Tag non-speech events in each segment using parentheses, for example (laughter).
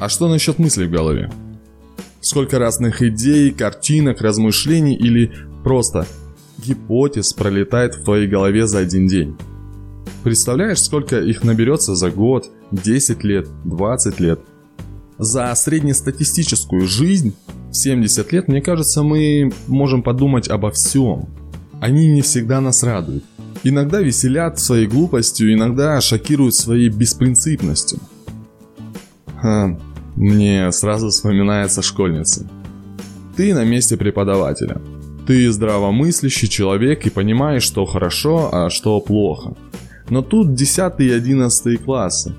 А что насчет мыслей в голове? Сколько разных идей, картинок, размышлений или просто гипотез пролетает в твоей голове за один день? Представляешь, сколько их наберется за год, 10 лет, 20 лет? За среднестатистическую жизнь 70 лет, мне кажется, мы можем подумать обо всем. Они не всегда нас радуют. Иногда веселят своей глупостью, иногда шокируют своей беспринципностью. Ха, мне сразу вспоминается школьница. Ты на месте преподавателя. Ты здравомыслящий человек и понимаешь, что хорошо, а что плохо. Но тут 10 и 11 классы.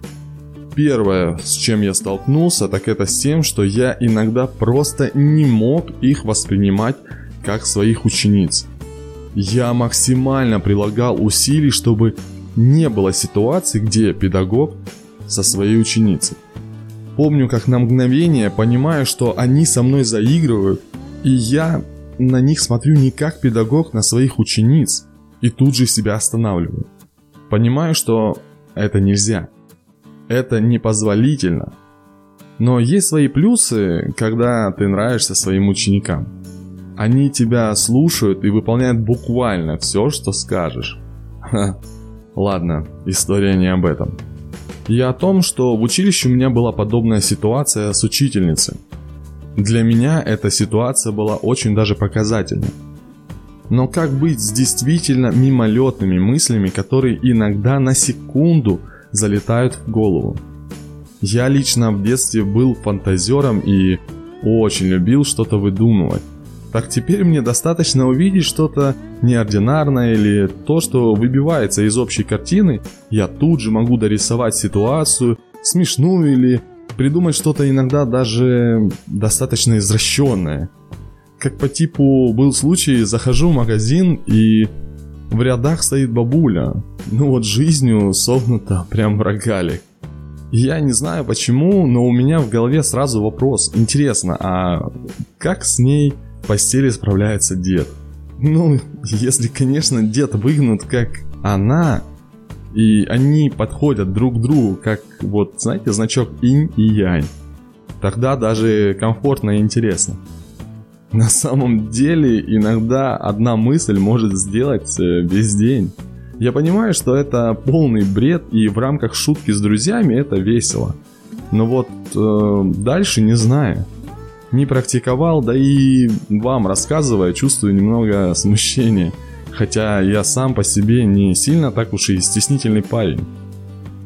Первое, с чем я столкнулся, так это с тем, что я иногда просто не мог их воспринимать как своих учениц. Я максимально прилагал усилий, чтобы не было ситуации, где педагог со своей ученицей. Помню, как на мгновение понимаю, что они со мной заигрывают, и я на них смотрю не как педагог на своих учениц, и тут же себя останавливаю. Понимаю, что это нельзя – это непозволительно. Но есть свои плюсы, когда ты нравишься своим ученикам. Они тебя слушают и выполняют буквально все, что скажешь. (laughs) Ха. Ладно, история не об этом. Я о том, что в училище у меня была подобная ситуация с учительницей. Для меня эта ситуация была очень даже показательной. Но как быть с действительно мимолетными мыслями, которые иногда на секунду залетают в голову. Я лично в детстве был фантазером и очень любил что-то выдумывать. Так теперь мне достаточно увидеть что-то неординарное или то, что выбивается из общей картины, я тут же могу дорисовать ситуацию, смешную или придумать что-то иногда даже достаточно извращенное. Как по типу был случай, захожу в магазин и в рядах стоит бабуля, ну вот жизнью согнута (laughs) прям в рогалик. Я не знаю почему, но у меня в голове сразу вопрос. Интересно, а как с ней постели справляется дед? Ну, если, конечно, дед выгнут как она, и они подходят друг к другу, как вот, знаете, значок инь и янь, тогда даже комфортно и интересно. На самом деле, иногда одна мысль может сделать э, весь день. Я понимаю, что это полный бред, и в рамках шутки с друзьями это весело. Но вот э, дальше не знаю. Не практиковал, да и вам рассказывая, чувствую немного смущения. Хотя я сам по себе не сильно так уж и стеснительный парень.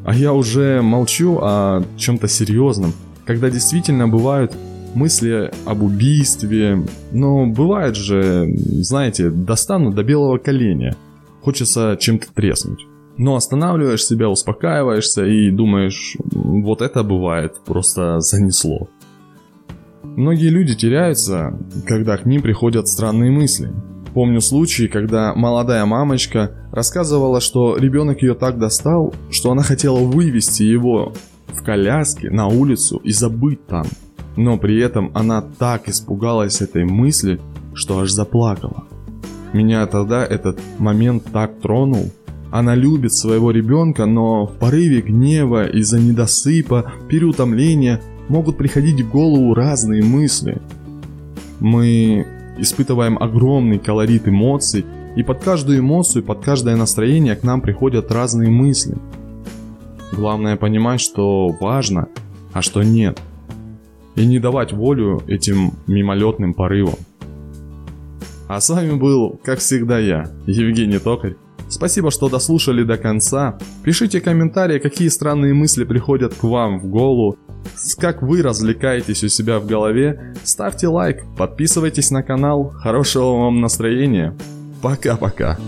А я уже молчу о чем-то серьезном, когда действительно бывают мысли об убийстве. Но бывает же, знаете, достану до белого коленя. Хочется чем-то треснуть. Но останавливаешь себя, успокаиваешься и думаешь, вот это бывает, просто занесло. Многие люди теряются, когда к ним приходят странные мысли. Помню случай, когда молодая мамочка рассказывала, что ребенок ее так достал, что она хотела вывести его в коляске на улицу и забыть там – но при этом она так испугалась этой мысли, что аж заплакала. Меня тогда этот момент так тронул. Она любит своего ребенка, но в порыве гнева из-за недосыпа, переутомления могут приходить в голову разные мысли. Мы испытываем огромный колорит эмоций, и под каждую эмоцию, под каждое настроение к нам приходят разные мысли. Главное понимать, что важно, а что нет – и не давать волю этим мимолетным порывам. А с вами был, как всегда, я, Евгений Токарь. Спасибо, что дослушали до конца. Пишите комментарии, какие странные мысли приходят к вам в голову, как вы развлекаетесь у себя в голове. Ставьте лайк, подписывайтесь на канал. Хорошего вам настроения. Пока-пока.